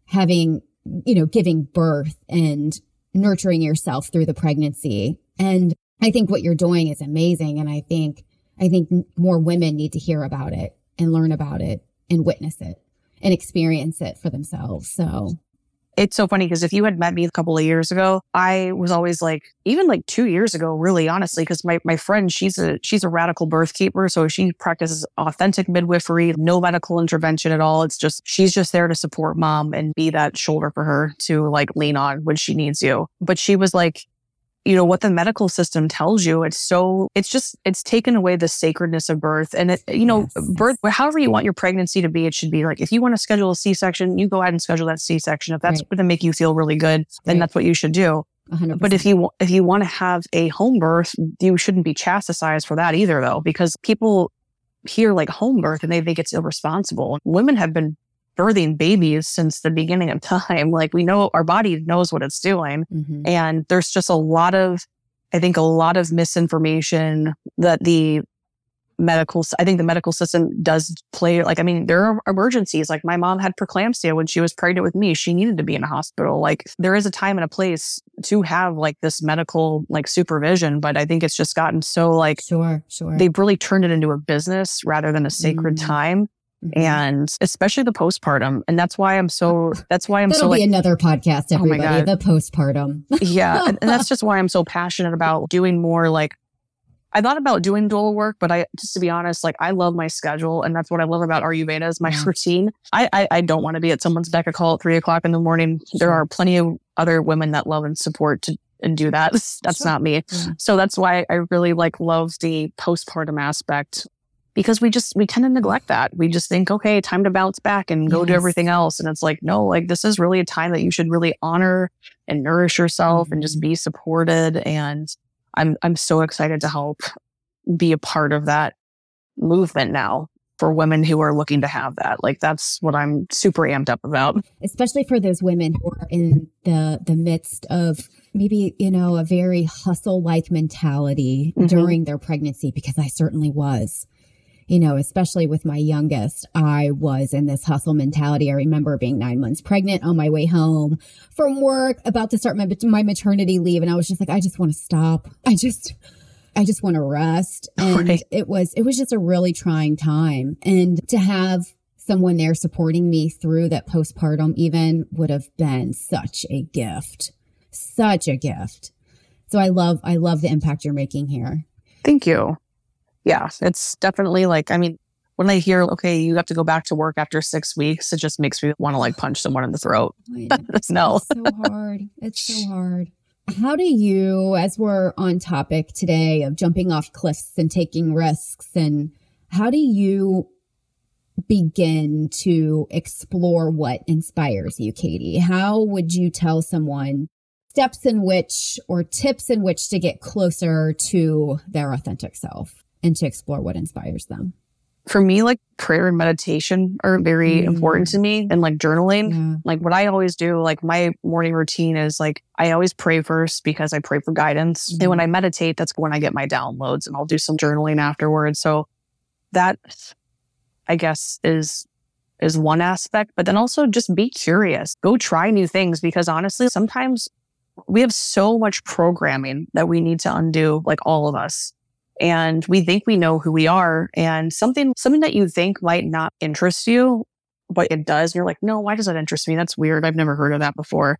having, you know, giving birth and nurturing yourself through the pregnancy. And I think what you're doing is amazing. And I think, I think more women need to hear about it and learn about it and witness it and experience it for themselves. So it's so funny because if you had met me a couple of years ago, I was always like, even like two years ago, really honestly, because my, my friend, she's a, she's a radical birth keeper. So she practices authentic midwifery, no medical intervention at all. It's just, she's just there to support mom and be that shoulder for her to like lean on when she needs you. But she was like, you know, what the medical system tells you. It's so, it's just, it's taken away the sacredness of birth. And it, you know, yes. birth, however you want your pregnancy to be, it should be like, if you want to schedule a C section, you go ahead and schedule that C section. If that's right. going to make you feel really good, then right. that's what you should do. 100%. But if you, if you want to have a home birth, you shouldn't be chastised for that either, though, because people hear like home birth and they think it's irresponsible. Women have been birthing babies since the beginning of time. Like we know our body knows what it's doing. Mm-hmm. And there's just a lot of, I think a lot of misinformation that the medical, I think the medical system does play. Like, I mean, there are emergencies. Like my mom had preeclampsia when she was pregnant with me. She needed to be in a hospital. Like there is a time and a place to have like this medical like supervision, but I think it's just gotten so like, sure, sure. They've really turned it into a business rather than a sacred mm. time. Mm-hmm. and especially the postpartum. And that's why I'm so, that's why I'm so. That'll so be like, another podcast, oh everybody, oh the postpartum. yeah. And, and, that's just why I'm so passionate about doing more like, I thought about doing doula work, but I, just to be honest, like I love my schedule and that's what I love about Ayurveda is my yeah. routine. I, I, I, don't want to be at someone's beck of call at three o'clock in the morning. Sure. There are plenty of other women that love and support to and do that. That's sure. not me. Yeah. So that's why I really like love the postpartum aspect because we just we tend to neglect that. We just think, okay, time to bounce back and go yes. do everything else. And it's like, no, like this is really a time that you should really honor and nourish yourself mm-hmm. and just mm-hmm. be supported. And I'm I'm so excited to help be a part of that movement now for women who are looking to have that. Like that's what I'm super amped up about. Especially for those women who are in the the midst of maybe, you know, a very hustle like mentality mm-hmm. during their pregnancy because I certainly was you know, especially with my youngest, I was in this hustle mentality. I remember being nine months pregnant on my way home from work, about to start my, my maternity leave. And I was just like, I just want to stop. I just, I just want to rest. And right. it was, it was just a really trying time. And to have someone there supporting me through that postpartum even would have been such a gift, such a gift. So I love, I love the impact you're making here. Thank you yeah, it's definitely like, I mean, when I hear, okay, you have to go back to work after six weeks, it just makes me want to like punch someone in the throat. no. It's so hard. It's so hard. How do you, as we're on topic today of jumping off cliffs and taking risks, and how do you begin to explore what inspires you, Katie? How would you tell someone steps in which or tips in which to get closer to their authentic self? And to explore what inspires them. For me, like prayer and meditation are very mm. important to me and like journaling. Yeah. Like what I always do, like my morning routine is like I always pray first because I pray for guidance. Mm. And when mm-hmm. I meditate, that's when I get my downloads and I'll do some journaling afterwards. So that I guess is is one aspect, but then also just be curious. Go try new things because honestly, sometimes we have so much programming that we need to undo, like all of us and we think we know who we are and something something that you think might not interest you but it does and you're like no why does that interest me? That's weird. I've never heard of that before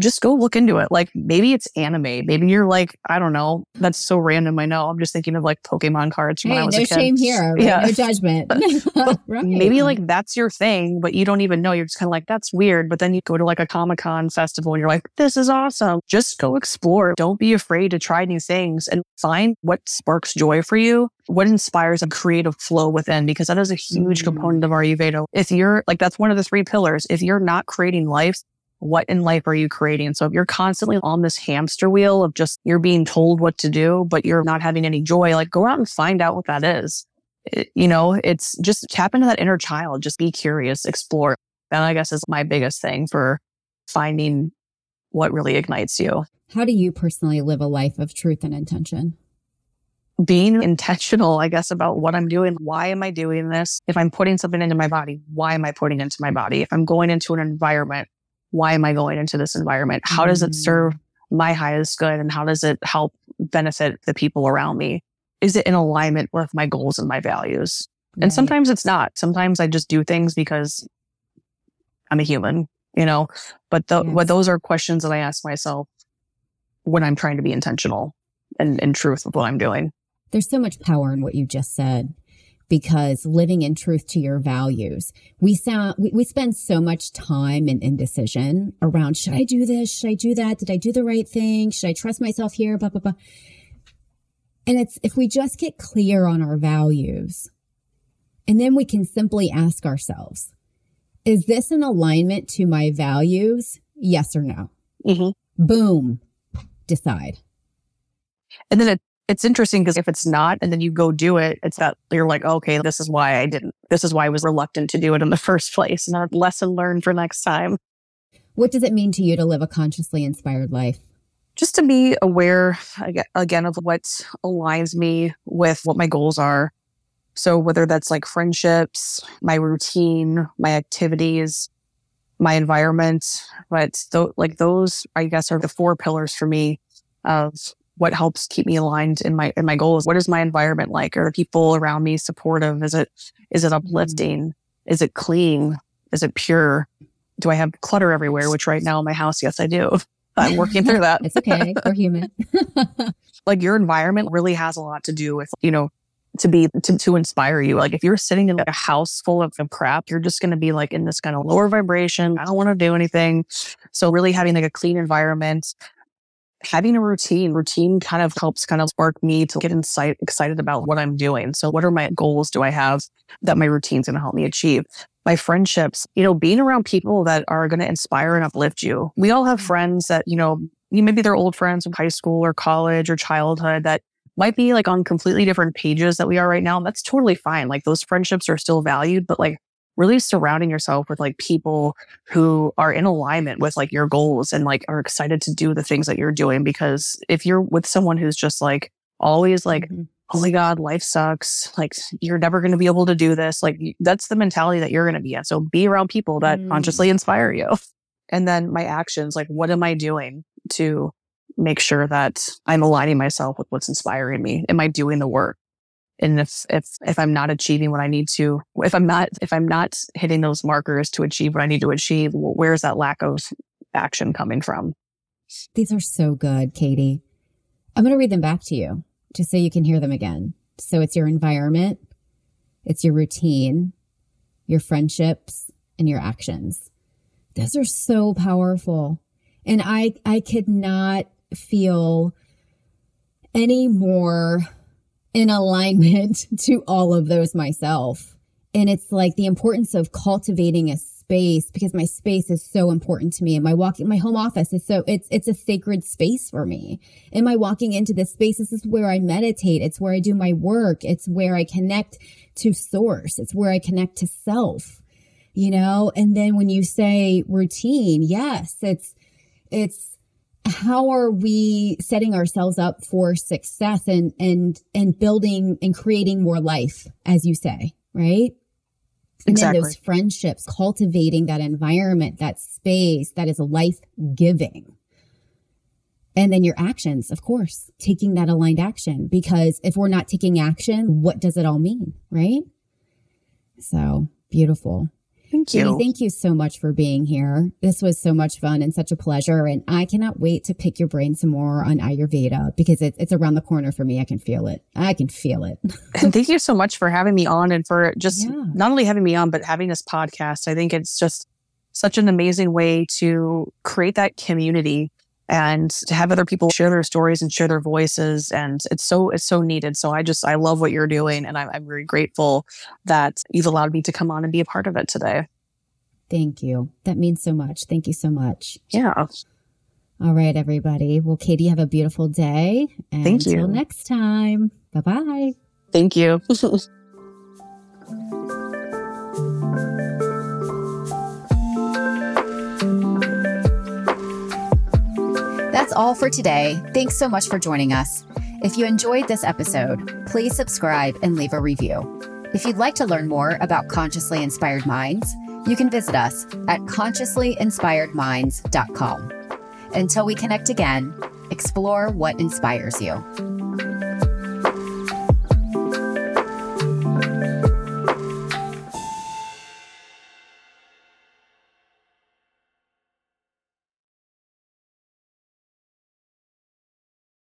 just go look into it. Like maybe it's anime. Maybe you're like, I don't know. That's so random. I know. I'm just thinking of like Pokemon cards from hey, when I was no a kid. shame here. Right? Yeah. No judgment. right. Maybe like that's your thing, but you don't even know. You're just kind of like, that's weird. But then you go to like a Comic Con festival and you're like, this is awesome. Just go explore. Don't be afraid to try new things and find what sparks joy for you, what inspires a creative flow within, because that is a huge Mm. component of our Ayurveda. If you're like, that's one of the three pillars. If you're not creating life, what in life are you creating? So if you're constantly on this hamster wheel of just you're being told what to do, but you're not having any joy, like go out and find out what that is. It- you know, it's just tap into that inner child, just be curious, explore. That I guess is my biggest thing for finding what really ignites you. How do you personally live a life of truth and intention? Being intentional, I guess, about what I'm doing. Why am I doing this? If I'm putting something into my body, why am I putting into my body? If I'm going into an environment, why am I going into this environment? How does it Mm. serve my highest good and how does it help benefit the people around me? Is it in alignment with my goals and my values? And sometimes it's not. Sometimes I just do things because I'm a human, you know. But the, Yes. what those are questions that I ask myself when I'm trying to be intentional and in truth with what I'm doing. There's so much power in what you just said because living in truth to your values. We sound we, we spend so much time in indecision around should I do this? Should I do that? Did I do the right thing? Should I trust myself here? Blah blah blah. And it's if we just get clear on our values, and then we can simply ask ourselves, is this in alignment to my values? Yes or no? Mm-hmm. Boom. Decide. And then it, it's interesting because if it's not, and then you go do it, it's that you're like, okay, this is why I didn't. This is why I was reluctant to do it in the first place. And a lesson learned for next time. What does it mean to you to live a consciously inspired life? Just to be aware again of what aligns me with what my goals are. So whether that's like friendships, my routine, my activities, my environment, but th- like those, I guess, are the four pillars for me of what helps keep me aligned in my in my goals. What is my environment like? Are the people around me supportive? Is it is it mm-hmm. uplifting? Is it clean? Is it pure? Do I have clutter everywhere? Which right now in my house, yes, I do. I'm working through that. It's okay. We're human. like your environment really has a lot to do with you know to be to, to inspire you like if you're sitting in like a house full of, of crap you're just going to be like in this kind of lower vibration i don't want to do anything so really having like a clean environment having a routine routine kind of helps kind of spark me to get insight excited about what i'm doing so what are my goals do i have that my routine's going to help me achieve my friendships you know being around people that are going to inspire and uplift you we all have mm-hmm. friends that you know maybe they're old friends from high school or college or childhood that might be like on completely different pages that we are right now. And that's totally fine. Like those friendships are still valued, but like really surrounding yourself with like people who are in alignment with like your goals and like are excited to do the things that you're doing. Because if you're with someone who's just like always like, Mhm. oh my God, life sucks. Like you're never going to be able to do this. Like that's the mentality that you're going to be at. So be around people that Mm. consciously inspire you. And then my actions, like what am I doing to make sure that I'm aligning myself with what's inspiring me? Am I doing the work? And if if if I'm not achieving what I need to, if I'm not if I'm not hitting those markers to achieve what I need to achieve, where's that lack of action coming from? These are so good, Katie. I'm going to read them back to you just so you can hear them again. So it's your environment, it's your routine, your friendships, and your actions. Those are so powerful. And I, I could not feel any more in alignment to all of those myself. And it's like the importance of cultivating a space because my space is so important to me. And my walking, my home office is so, it's, it's a sacred space for me. Am I walking into this space? This is where I meditate. It's where I do my work. It's where I connect to source. It's where I connect to self, you know? And then when you say routine, yes, it's, it's, how are we setting ourselves up for success and and and building and creating more life as you say right? And then Exactly. those friendships cultivating that environment that space that is life giving and then your actions of course taking that aligned action because if we're not taking action what does it all mean right? So beautiful Thank you. Katie, thank you so much for being here. This was so much fun and such a pleasure. And I cannot wait to pick your brain some more on Ayurveda because it, it's around the corner for me. I can feel it. I can feel it. and thank you so much for having me on and for just Yeah. not only having me on, but having this podcast. I think it's just such an amazing way to create that community and to have other people share their stories and share their voices. And it's so, it's so needed. So I just, I love what you're doing. And I'm, I'm very grateful that you've allowed me to come on and be a part of it today. Thank you. That means so much. Thank you so much. Yeah. All right, everybody. Well, Katie, have a beautiful day. And Thank you. Until next time. Bye bye. Thank you. That's all for today. Thanks so much for joining us. If you enjoyed this episode, please subscribe and leave a review. If you'd like to learn more about Consciously Inspired Minds, you can visit us at consciouslyinspiredminds.com. Until we connect again, explore what inspires you.